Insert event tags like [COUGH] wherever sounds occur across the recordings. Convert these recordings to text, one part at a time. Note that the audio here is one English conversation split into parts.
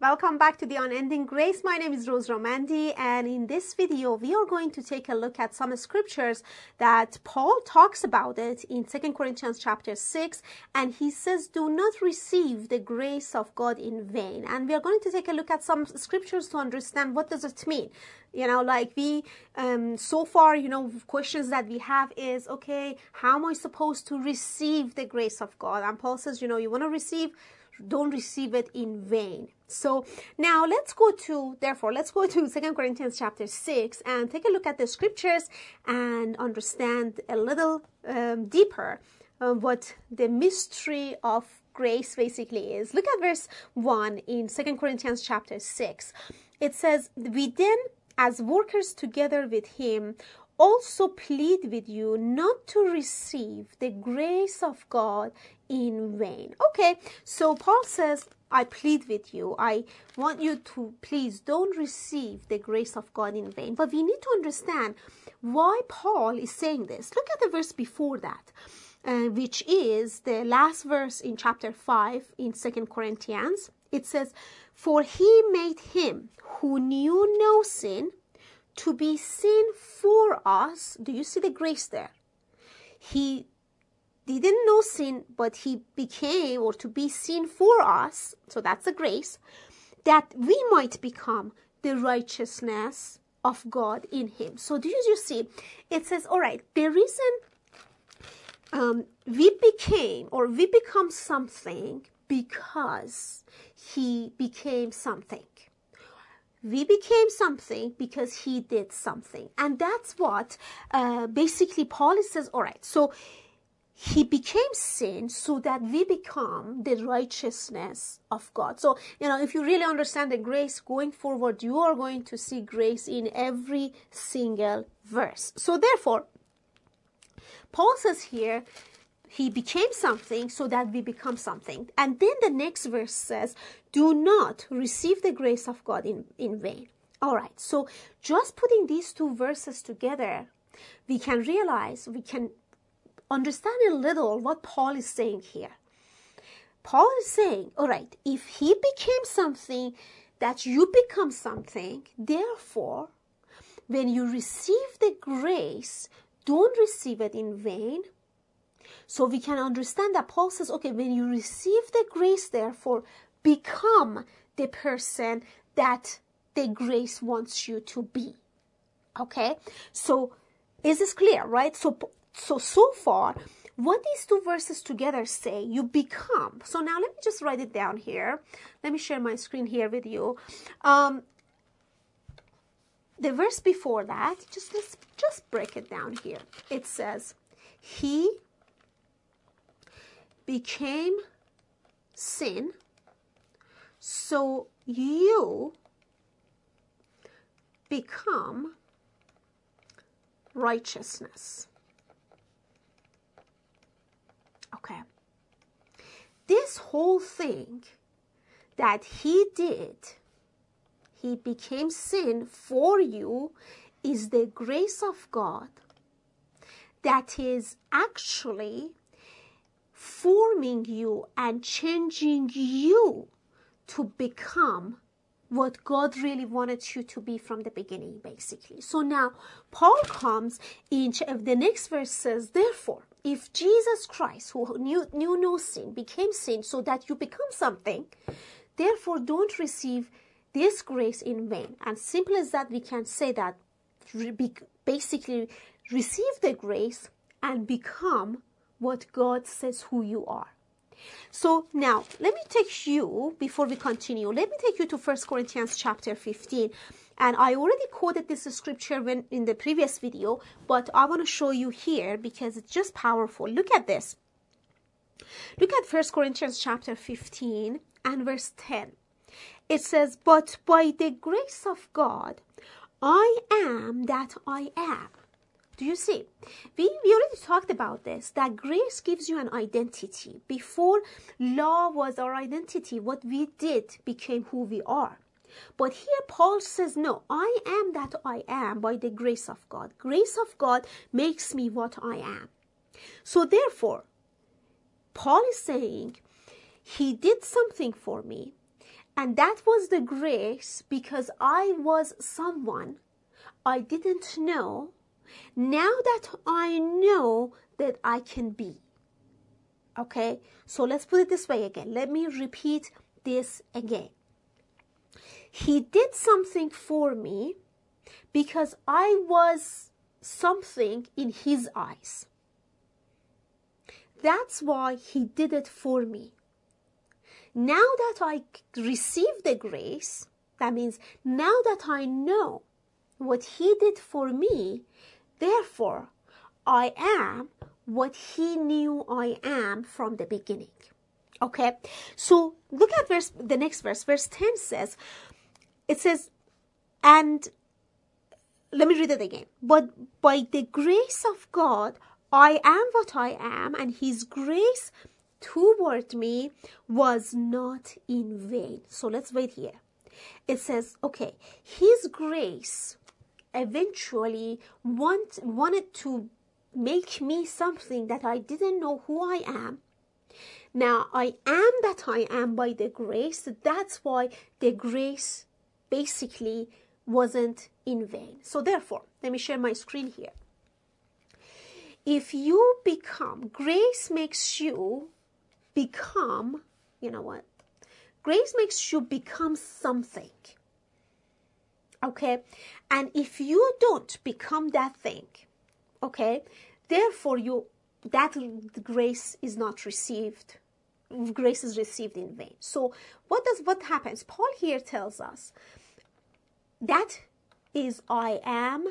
Welcome back to the Unending Grace. My name is Rose Romandi, and in this video, we are going to take a look at some scriptures that Paul talks about it in Second Corinthians chapter 6, and he says, Do not receive the grace of God in vain. And we are going to take a look at some scriptures to understand what does it mean. You know, like we, um, so far, you know, questions that we have is, okay, how am I supposed to receive the grace of God? And Paul says, you know, you want to receive don't receive it in vain. So now let's go to, therefore, let's go to Second Corinthians chapter 6 and take a look at the scriptures and understand a little um, deeper uh, what the mystery of grace basically is. Look at verse 1 in Second Corinthians chapter 6. It says, We then, as workers together with him, also plead with you not to receive the grace of God in vain. Okay, so Paul says, I plead with you. I want you to please don't receive the grace of God in vain. But we need to understand why Paul is saying this. Look at the verse before that. Uh, which is the last verse in chapter 5 in Second Corinthians. It says, For he made him who knew no sin to be sin for us. Do you see the grace there? He didn't know sin, but he became or to be sin for us. So that's the grace that we might become the righteousness of God in him. So do you, see? It says, all right, the reason um, we became or we become something because he became something. We became something because he did something. And that's what uh, basically Paul says, all right, so he became sin so that we become the righteousness of God. So, you know, if you really understand the grace going forward, you are going to see grace in every single verse. So, therefore, Paul says here, he became something so that we become something. And then the next verse says, do not receive the grace of God in, in vain. All right, so just putting these two verses together, we can realize, we can understand a little what Paul is saying here. Paul is saying, all right, if he became something, that you become something, therefore, when you receive the grace, don't receive it in vain. So we can understand that Paul says, okay, when you receive the grace, therefore, become the person that the grace wants you to be. Okay? So, is this clear, right? So, so, so far, what these two verses together say, you become. So now let me just write it down here. Let me share my screen here with you. Um, the verse before that, just let's just break it down here. It says, He became sin, so you become righteousness. Okay. This whole thing that he did, he became sin for you, is the grace of God that is actually forming you and changing you to become what God really wanted you to be from the beginning, basically. So now Paul comes in the next verse says, therefore, if Jesus Christ, who knew, knew no sin, became sin so that you become something, therefore don't receive this grace in vain. And simple as that, we can say that basically receive the grace and become what God says who you are. So now let me take you before we continue. Let me take you to First Corinthians chapter 15 and I already quoted this scripture when in the previous video, but I want to show you here because it's just powerful. Look at this. Look at First Corinthians chapter 15 and verse 10. It says, But by the grace of God, I am that I am. Do you see? We, we already talked about this, that grace gives you an identity. Before law was our identity, what we did became who we are. But here Paul says, No, I am that I am by the grace of God. Grace of God makes me what I am. So therefore, Paul is saying, He did something for me, And that was the grace because I was someone I didn't know. Now that I know that I can be. Okay, so let's put it this way again. Let me repeat this again. He did something for me because I was something in his eyes. That's why he did it for me. Now that I receive the grace, that means now that I know what he did for me, therefore I am what he knew I am from the beginning. Okay, so look at verse the next verse. Verse 10 says, it says, and let me read it again. But by the grace of God, I am what I am, and his grace toward me was not in vain. So let's wait here. It says, okay, his grace eventually want, wanted to make me something that I didn't know who I am. Now I am that I am by the grace. That's why the grace basically wasn't in vain. So therefore, let me share my screen here. If you become, grace makes you become, you know what? Grace makes you become something. Okay? And if you don't become that thing, okay therefore you that grace is not received. Grace is received in vain. So what does what happens? Paul here tells us that is i am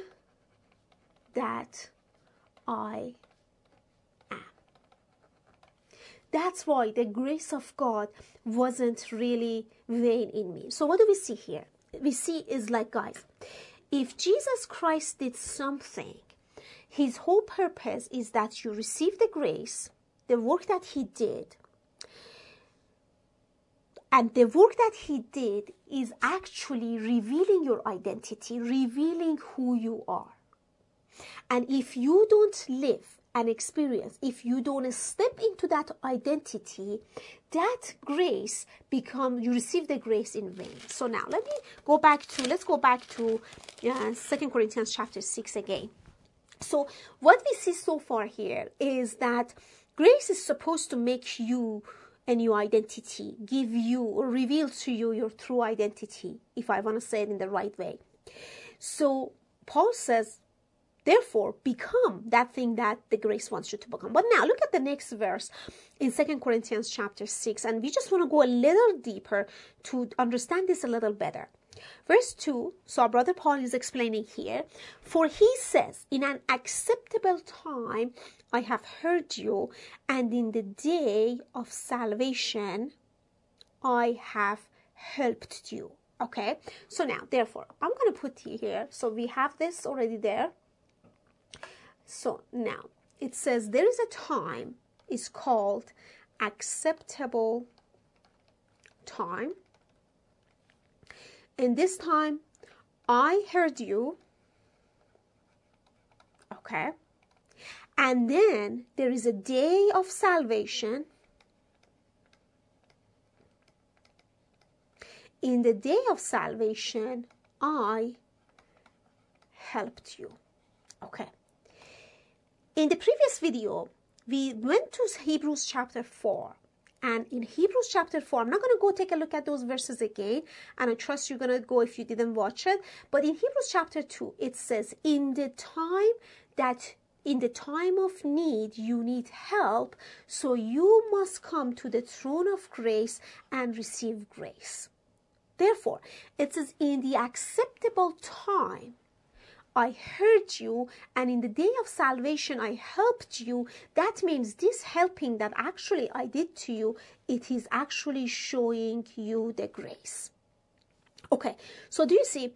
that i am. That's why the grace of god wasn't really vain in me. So what do we see here we see is like guys if jesus christ did something his whole purpose is that you receive the grace, the work that he did. And the work that he did is actually revealing your identity, revealing who you are. And if you don't live and experience, if you don't step into that identity, that grace become you receive the grace in vain. So now let me go back to let's go back to uh, Second uh, Corinthians chapter six again. So what we see so far here is that grace is supposed to make you a new identity, give you or reveal to you your true identity, if I want to say it in the right way. So Paul says, therefore, become that thing that the grace wants you to become. But now look at the next verse in Second Corinthians chapter 6, and we just want to go a little deeper to understand this a little better. Verse 2, so our brother Paul is explaining here, for he says, In an acceptable time I have heard you, and in the day of salvation I have helped you. Okay, so now, therefore, I'm going to put here, so we have this already there. So now, it says there is a time, is called acceptable time and this time, I heard you. Okay. And then there is a day of salvation. In the day of salvation, I helped you. Okay. In the previous video, we went to Hebrews chapter 4 and in Hebrews chapter 4, I'm not going to go take a look at those verses again, and I trust you're going to go if you didn't watch it. But in Hebrews chapter 2, it says, In the time that in the time of need, you need help, so you must come to the throne of grace and receive grace. Therefore, it says, In the acceptable time, I heard you, and in the day of salvation, I helped you. That means this helping that actually I did to you, it is actually showing you the grace. Okay, so do you see?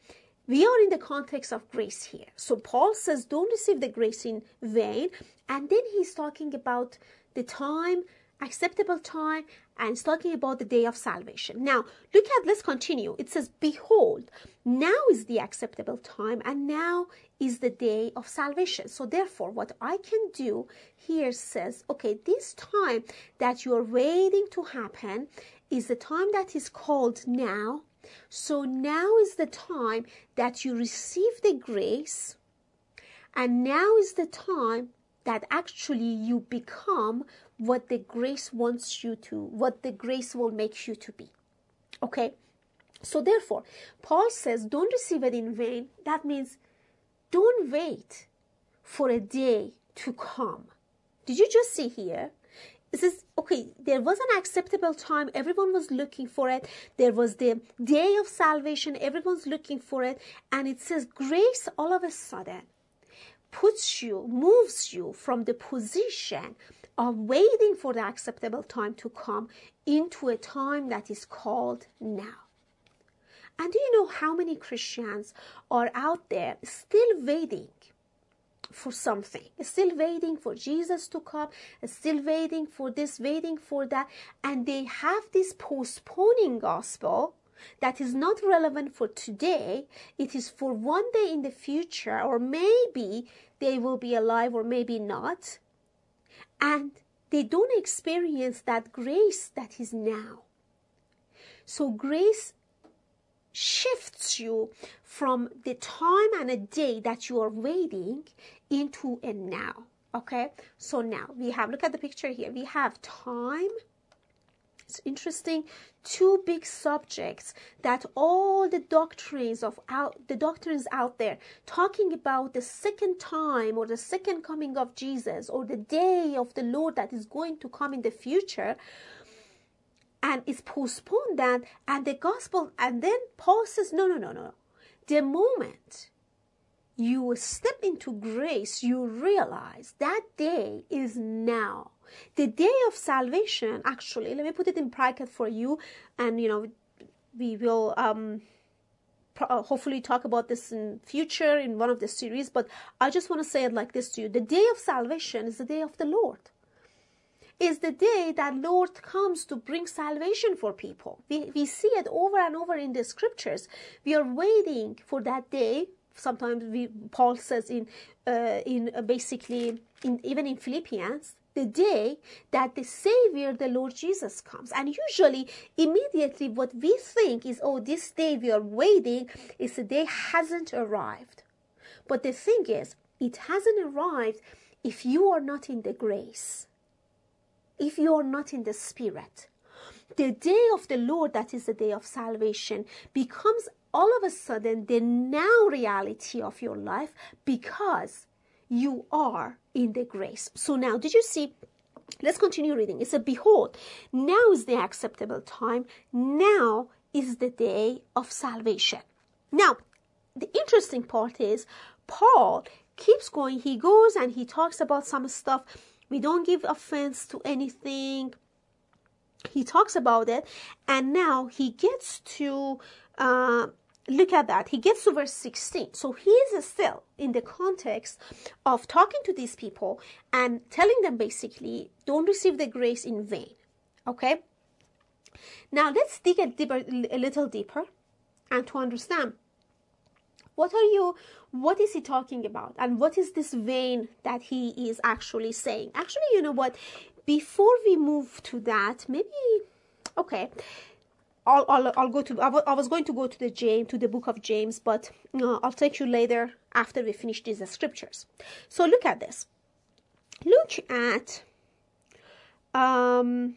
We are in the context of grace here. So Paul says, don't receive the grace in vain. And then he's talking about the time acceptable time and it's talking about the day of salvation. Now, look at, let's continue. It says, Behold, now is the acceptable time, and now is the day of salvation. So, therefore, what I can do here says, okay, this time that you are waiting to happen, is the time that is called now. So now is the time that you receive the grace, and now is the time that actually you become what the grace wants you to, what the grace will make you to be. Okay? So therefore, Paul says, don't receive it in vain. That means don't wait for a day to come. Did you just see here? This is okay. There was an acceptable time. Everyone was looking for it. There was the day of salvation. Everyone's looking for it. And it says grace all of a sudden puts you, moves you from the position of waiting for the acceptable time to come into a time that is called now. And do you know how many Christians are out there still waiting for something, still waiting for Jesus to come, still waiting for this, waiting for that, and they have this postponing gospel that is not relevant for today. It is for one day in the future, or maybe they will be alive, or maybe not. And they don't experience that grace that is now. So, grace shifts you from the time and a day that you are waiting into a now. Okay, so now we have look at the picture here. We have time. It's interesting. Two big subjects that all the doctrines of out the doctrines out there talking about the second time or the second coming of Jesus or the day of the Lord that is going to come in the future and it's postponed that and the gospel and then paul says no no no no the moment you step into grace you realize that day is now the day of salvation actually let me put it in bracket for you and you know we will um uh, hopefully talk about this in future in one of the series but i just want to say it like this to you the day of salvation is the day of the lord is the day that Lord comes to bring salvation for people. We, we see it over and over in the scriptures. We are waiting for that day. Sometimes we, Paul says in, uh, in uh, basically, in, even in Philippians, the day that the Savior, the Lord Jesus, comes. And usually, immediately, what we think is, oh, this day we are waiting, is the day hasn't arrived. But the thing is, it hasn't arrived if you are not in the grace if you are not in the Spirit. The day of the Lord, that is the day of salvation, becomes all of a sudden the now reality of your life because you are in the grace. So now, did you see? Let's continue reading. It said, Behold, now is the acceptable time. Now is the day of salvation. Now, the interesting part is Paul keeps going. He goes and he talks about some stuff we don't give offense to anything. He talks about it, and now he gets to uh, look at that. He gets to verse 16. So he is still in the context of talking to these people and telling them basically, don't receive the grace in vain. Okay? Now let's dig a, deeper, a little deeper and to understand what are you what is he talking about and what is this vain that he is actually saying actually you know what before we move to that maybe okay I'll, I'll, I'll go to I was going to go to the James to the book of James but uh, I'll take you later after we finish these scriptures. So look at this. Look at um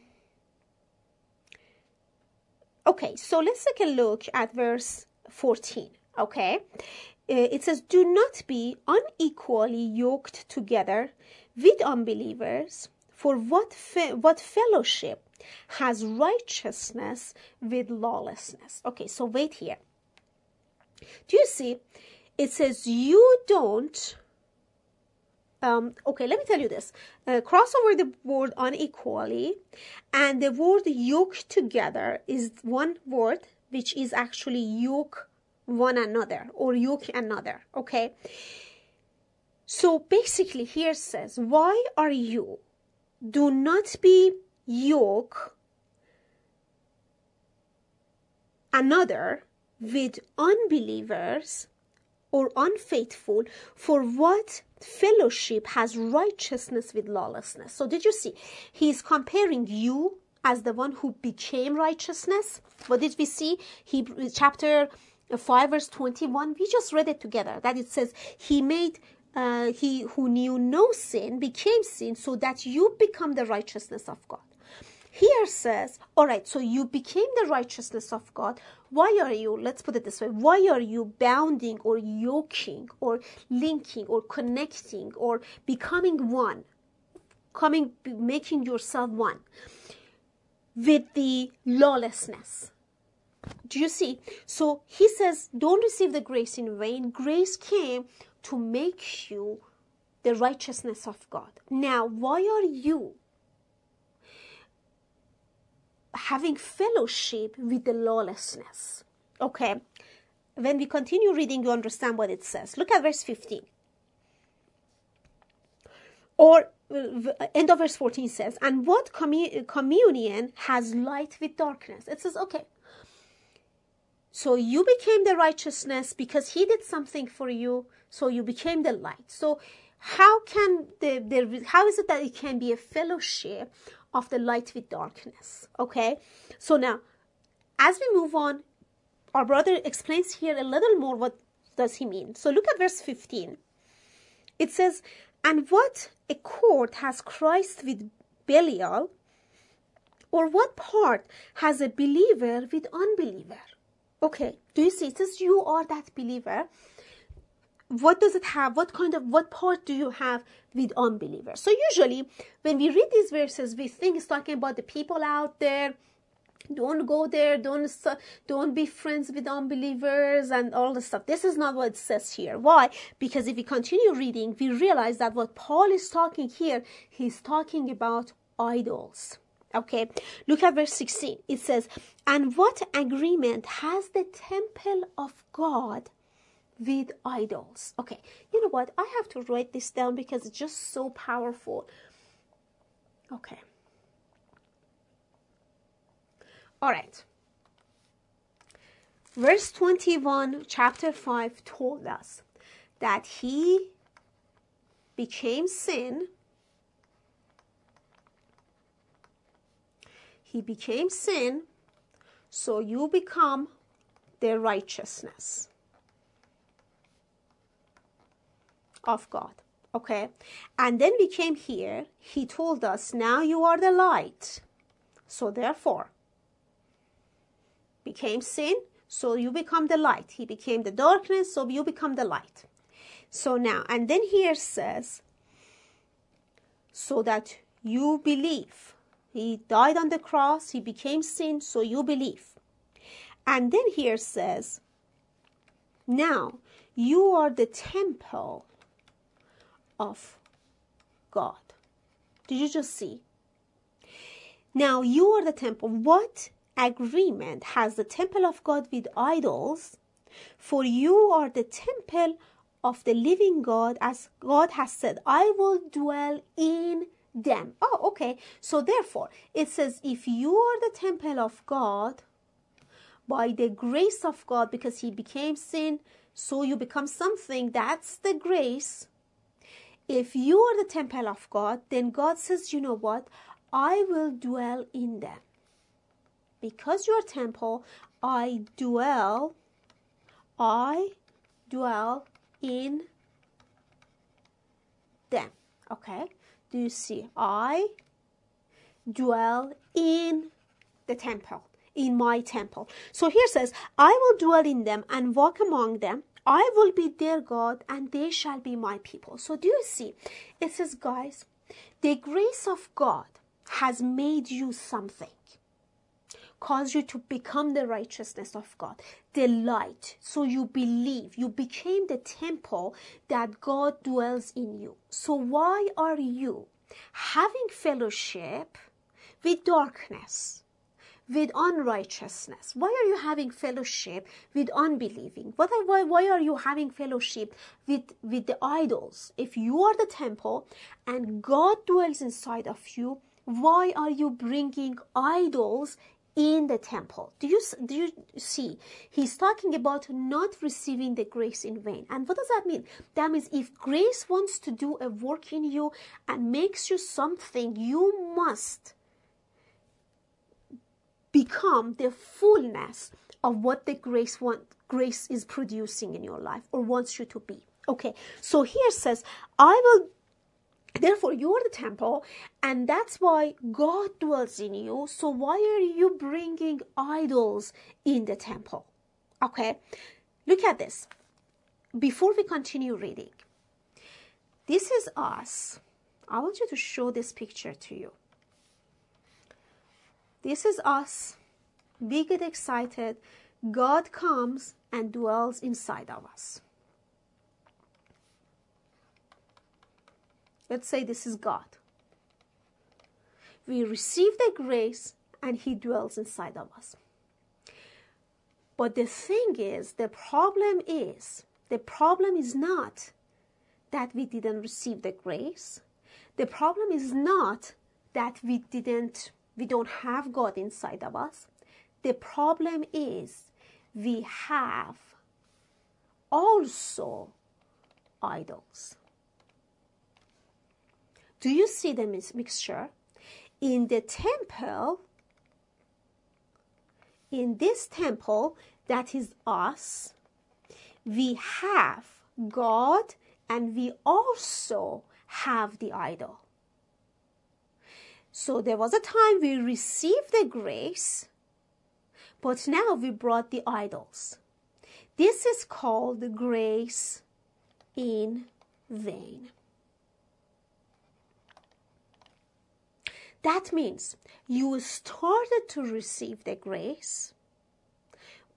okay so let's take a look at verse 14 okay? Uh, it says do not be unequally yoked together with unbelievers for what fe- what fellowship has righteousness with lawlessness okay so wait here do you see it says you don't um, okay, let me tell you this. Uh, cross over the word unequally, and the word yoke together is one word which is actually yoke one another or yoke another. Okay. So basically, here says, Why are you? Do not be yoke another with unbelievers or unfaithful, for what fellowship has righteousness with lawlessness? So, did you see? He's comparing you as the one who became righteousness. What did we see? Hebrew chapter 5 verse 21 we just read it together that it says he made uh, he who knew no sin became sin so that you become the righteousness of God here says all right so you became the righteousness of God why are you let's put it this way why are you bounding or yoking or linking or connecting or becoming one coming making yourself one with the lawlessness do you see? So he says, don't receive the grace in vain. Grace came to make you the righteousness of God. Now, why are you having fellowship with the lawlessness? Okay. When we continue reading, you understand what it says. Look at verse 15. Or uh, end of verse 14 says, and what commu- communion has light with darkness? It says, okay, so you became the righteousness because he did something for you. So you became the light. So how can the, the how is it that it can be a fellowship of the light with darkness? Okay. So now, as we move on, our brother explains here a little more what does he mean. So look at verse 15. It says, And what accord has Christ with Belial? Or what part has a believer with unbeliever? Okay, do you see? It says you are that believer. What does it have? What kind of, what part do you have with unbelievers? So usually when we read these verses, we think it's talking about the people out there. Don't go there. Don't, don't be friends with unbelievers and all the stuff. This is not what it says here. Why? Because if we continue reading, we realize that what Paul is talking here, he's talking about idols. Okay, look at verse 16. It says, And what agreement has the temple of God with idols? Okay, you know what? I have to write this down because it's just so powerful. Okay. All right. Verse 21, chapter 5 told us that he became sin He became sin, so you become the righteousness of God. Okay? And then we came here, he told us, now you are the light. So therefore, became sin, so you become the light. He became the darkness, so you become the light. So now, and then here says, so that you believe he died on the cross, he became sin, so you believe. And then here says, now you are the temple of God. Did you just see? Now you are the temple. What agreement has the temple of God with idols? For you are the temple of the living God, as God has said, I will dwell in them. Oh, okay. So therefore, it says, if you are the temple of God, by the grace of God, because he became sin, so you become something, that's the grace. If you are the temple of God, then God says, you know what? I will dwell in them. Because you are temple, I dwell, I dwell in them. Okay? do you see? I dwell in the temple, in my temple. So here says, I will dwell in them and walk among them. I will be their God and they shall be my people. So do you see? It says, guys, the grace of God has made you something caused you to become the righteousness of God, the light. So you believe, you became the temple that God dwells in you. So why are you having fellowship with darkness? With unrighteousness? Why are you having fellowship with unbelieving? What, why, why are you having fellowship with, with the idols? If you are the temple and God dwells inside of you, why are you bringing idols in the temple. Do you, do you see? He's talking about not receiving the grace in vain. And what does that mean? That means if grace wants to do a work in you and makes you something, you must become the fullness of what the grace want, grace is producing in your life or wants you to be. Okay, so here says, I will Therefore, you are the temple, and that's why God dwells in you. So, why are you bringing idols in the temple? Okay, look at this. Before we continue reading, this is us. I want you to show this picture to you. This is us. We get excited. God comes and dwells inside of us. Let's say this is God. We receive the grace and He dwells inside of us. But the thing is, the problem is, the problem is not that we didn't receive the grace. The problem is not that we didn't, we don't have God inside of us. The problem is we have also idols. Do you see the mixture? In the temple, in this temple that is us, we have God and we also have the idol. So there was a time we received the grace, but now we brought the idols. This is called grace in vain. That means you started to receive the grace,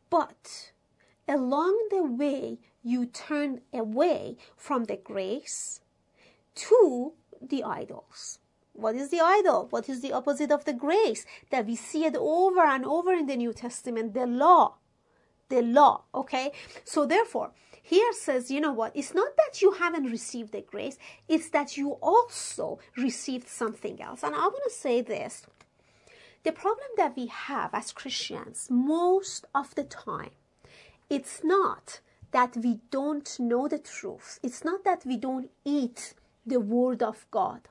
but along the way you turned away from the grace to the idols. What is the idol? What is the opposite of the grace? That we see it over and over in the New Testament, the law. The law, okay? So therefore, here says, you know what? It's not that you haven't received the grace, it's that you also received something else. And I want to say this the problem that we have as Christians most of the time, it's not that we don't know the truth, it's not that we don't eat the Word of God.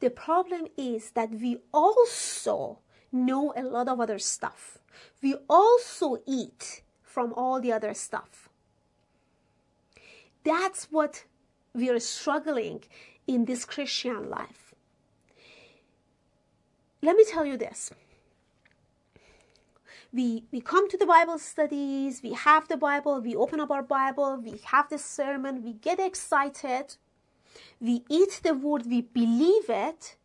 The problem is that we also know a lot of other stuff. We also eat from all the other stuff. That's what we are struggling in this Christian life. Let me tell you this. We, we come to the Bible studies, we have the Bible, we open up our Bible, we have the sermon, we get excited, we eat the word, we believe it,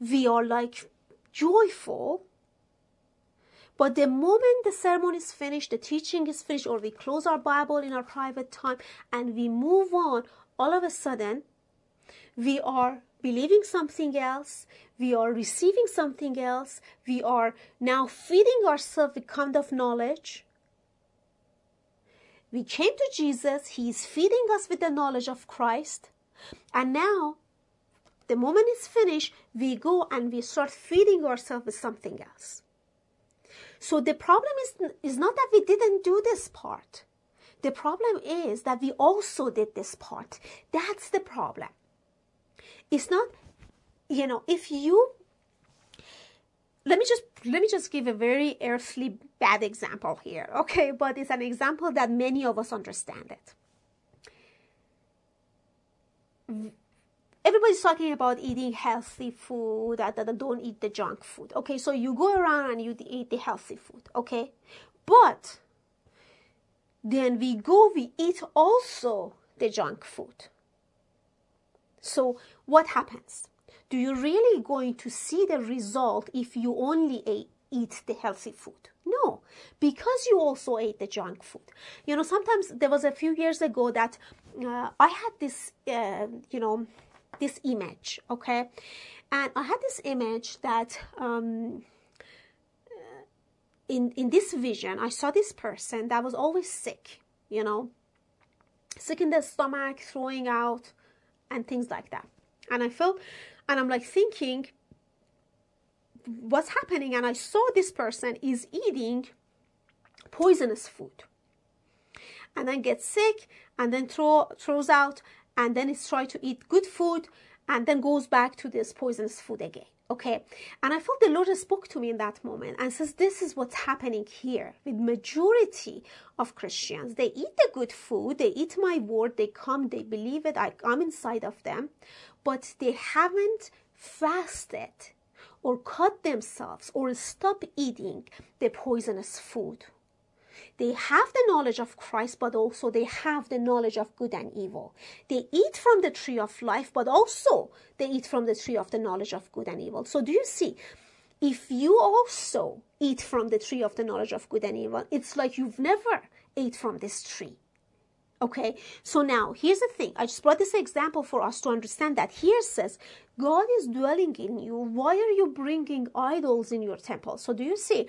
we are like joyful, but the moment the sermon is finished, the teaching is finished, or we close our Bible in our private time and we move on, all of a sudden, we are believing something else, we are receiving something else, we are now feeding ourselves with kind of knowledge. We came to Jesus, He is feeding us with the knowledge of Christ, and now the moment is finished, we go and we start feeding ourselves with something else. So the problem is, is not that we didn't do this part. The problem is that we also did this part. That's the problem. It's not, you know, if you let me just let me just give a very earthly bad example here okay but it's an example that many of us understand it everybody's talking about eating healthy food that, that don't eat the junk food. Okay so you go around and you eat the healthy food okay? But then we go we eat also the junk food. So what happens? Do you really going to see the result if you only ate, eat the healthy food no because you also ate the junk food you know sometimes there was a few years ago that uh, i had this uh, you know this image, okay? And I had this image that um, in in this vision, I saw this person that was always sick, you know, sick in the stomach, throwing out, and things like that. And I felt, and I'm like thinking, what's happening? And I saw this person is eating poisonous food, and then gets sick, and then throw throws out and then it's trying to eat good food and then goes back to this poisonous food again. Okay. And I felt the Lord spoke to me in that moment and says, this is what's happening here with majority of Christians. They eat the good food. They eat my word. They come. They believe it. I, I'm inside of them, but they haven't fasted or cut themselves or stop eating the poisonous food. They have the knowledge of Christ, but also they have the knowledge of good and evil. They eat from the tree of life, but also they eat from the tree of the knowledge of good and evil. So do you see? If you also eat from the tree of the knowledge of good and evil, it's like you've never ate from this tree. Okay, so now here's the thing. I just brought this example for us to understand that here says God is dwelling in you. Why are you bringing idols in your temple? So do you see?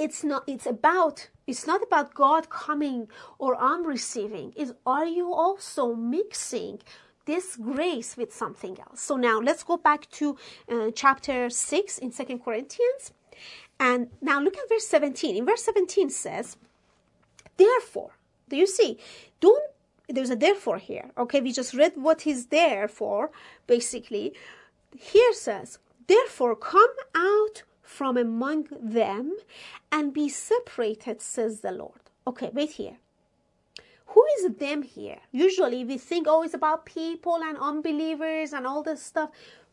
it's not it's about it's not about god coming or i'm receiving is are you also mixing this grace with something else so now let's go back to uh, chapter 6 in second corinthians and now look at verse 17 in verse 17 says therefore do you see don't there's a therefore here okay we just read what is there for basically here says therefore come out from among them and be separated, says the Lord. Okay, wait here. Who is them here? Usually we think, oh, it's about people and unbelievers and all this stuff.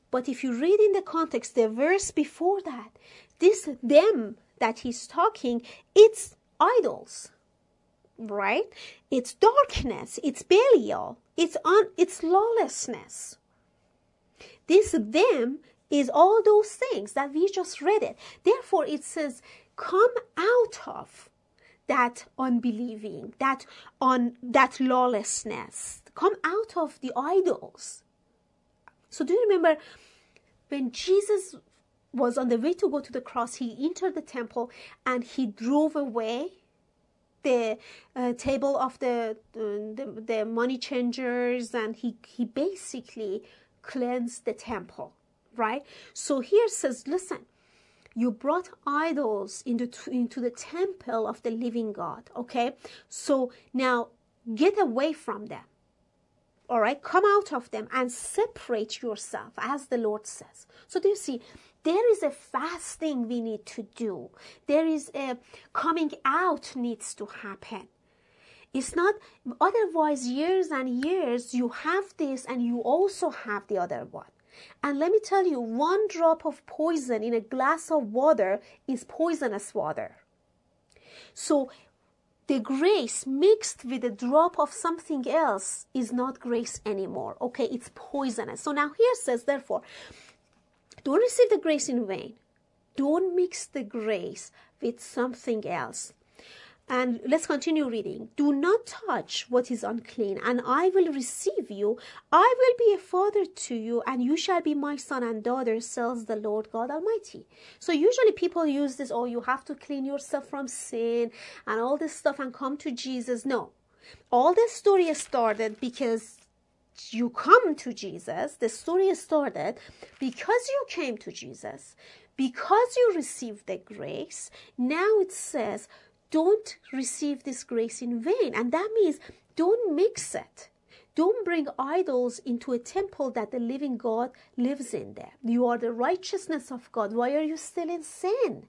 But if you read in the context, the verse before that, this them that he's talking, it's idols, right? It's darkness, it's Belial, it's un, it's lawlessness. This them is all those things that we just read it. Therefore, it says, come out of that unbelieving, that on that lawlessness. Come out of the idols. So do you remember when Jesus was on the way to go to the cross, he entered the temple and he drove away the uh, table of the, the the money changers and he he basically cleansed the temple right? So here says, listen, you brought idols into, into the temple of the living God, okay? So now get away from them. All right, come out of them and separate yourself, as the Lord says. So, do you see? There is a fasting we need to do. There is a coming out needs to happen. It's not, otherwise, years and years, you have this and you also have the other one. And let me tell you, one drop of poison in a glass of water is poisonous water. So the grace mixed with a drop of something else is not grace anymore. Okay, it's poisonous. So now here says, therefore, don't receive the grace in vain. Don't mix the grace with something else. And let's continue reading. Do not touch what is unclean, and I will receive you. I will be a father to you, and you shall be my son and daughter, says the Lord God Almighty. So usually people use this, oh, you have to clean yourself from sin and all this stuff and come to Jesus. No. All this story is started because you come to Jesus. The story started because you came to Jesus, because you received the grace. Now it says, don't receive this grace in vain. And that means don't mix it. Don't bring idols into a temple that the living God lives in there. You are the righteousness of God. Why are you still in sin?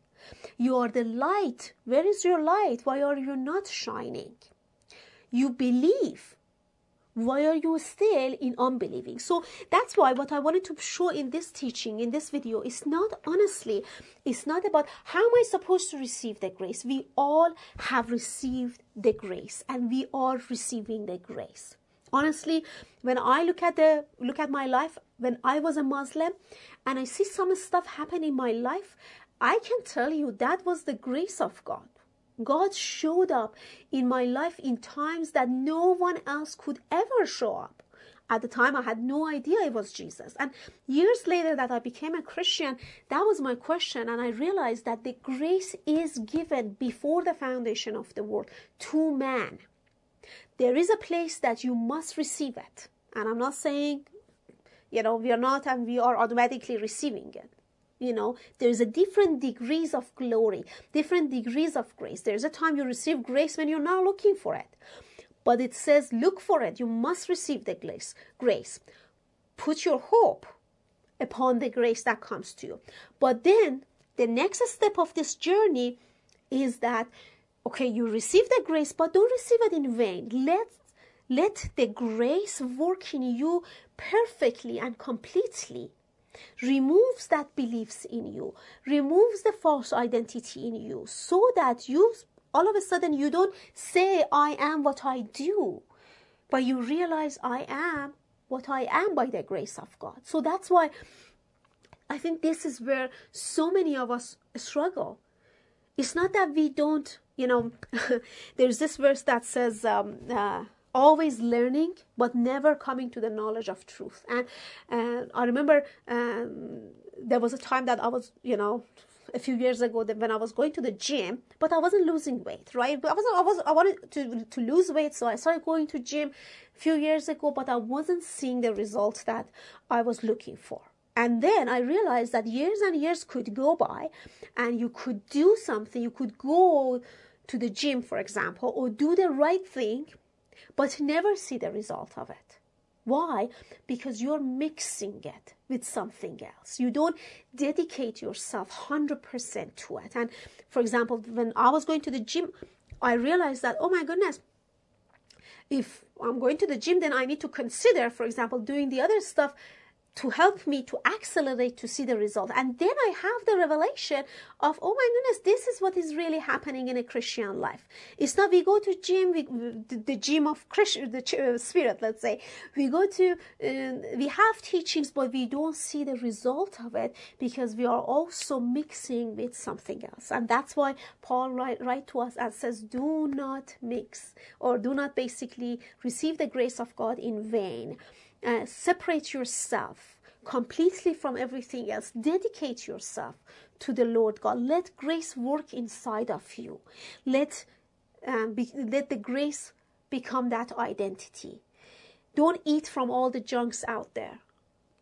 You are the light. Where is your light? Why are you not shining? You believe why are you still in unbelieving? So that's why what i wanted to show in this teaching in this video is not honestly it's not about how am i supposed to receive the grace? We all have received the grace and we are receiving the grace. Honestly when i look at the look at my life when i was a muslim and i see some stuff happen in my life i can tell you that was the grace of god God showed up in my life in times that no one else could ever show up. At the time, I had no idea it was Jesus. And years later, that I became a Christian, that was my question. And I realized that the grace is given before the foundation of the world to man. There is a place that you must receive it. And I'm not saying, you know, we are not and we are automatically receiving it you know there's a different degrees of glory different degrees of grace there's a time you receive grace when you're not looking for it but it says look for it you must receive the grace grace put your hope upon the grace that comes to you. But then the next step of this journey is that okay, you receive the grace, but don't receive it in vain. Let let the grace work in you perfectly and completely. Removes that beliefs in you, removes the false identity in you, so that you all of a sudden you don't say, I am what I do, but you realize I am what I am by the grace of God. So that's why I think this is where so many of us struggle. It's not that we don't, you know, [LAUGHS] there's this verse that says, um, uh, always learning but never coming to the knowledge of truth and uh, i remember um, there was a time that i was you know a few years ago that when I was going to the gym, but I wasn't losing weight, right? I wasn't, I was, I wanted to, to lose weight. So I started going to gym a few years ago, but I wasn't seeing the results that I was looking for. And then I realized that years and years could go by and you could do something. You could go to the gym, for example, or do the right thing, but never see the result of it. Why? Because you're mixing it with something else. You don't dedicate yourself 100% to it. And for example, when I was going to the gym, I realized that, oh my goodness, if I'm going to the gym, then I need to consider, for example, doing the other stuff to help me to accelerate to see the result. And then I have the revelation of, oh my goodness, this is what is really happening in a Christian life. It's not we go to gym, we, the gym of Christian, the uh, spirit, let's say. We go to, uh, we have teachings, but we don't see the result of it because we are also mixing with something else. And that's why Paul write, write to us and says, do not mix or do not basically receive the grace of God in vain. Uh, separate yourself completely from everything else. Dedicate yourself to the Lord God. Let grace work inside of you. Let um, be, let the grace become that identity. Don't eat from all the junks out there.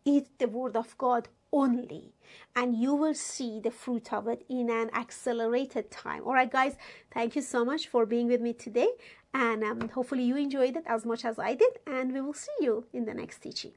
Eat the Word of God only, and you will see the fruit of it in an accelerated time. All right, guys, thank you so much for being with me today. And um, hopefully you enjoyed it as much as I did. And we will see you in the next teaching.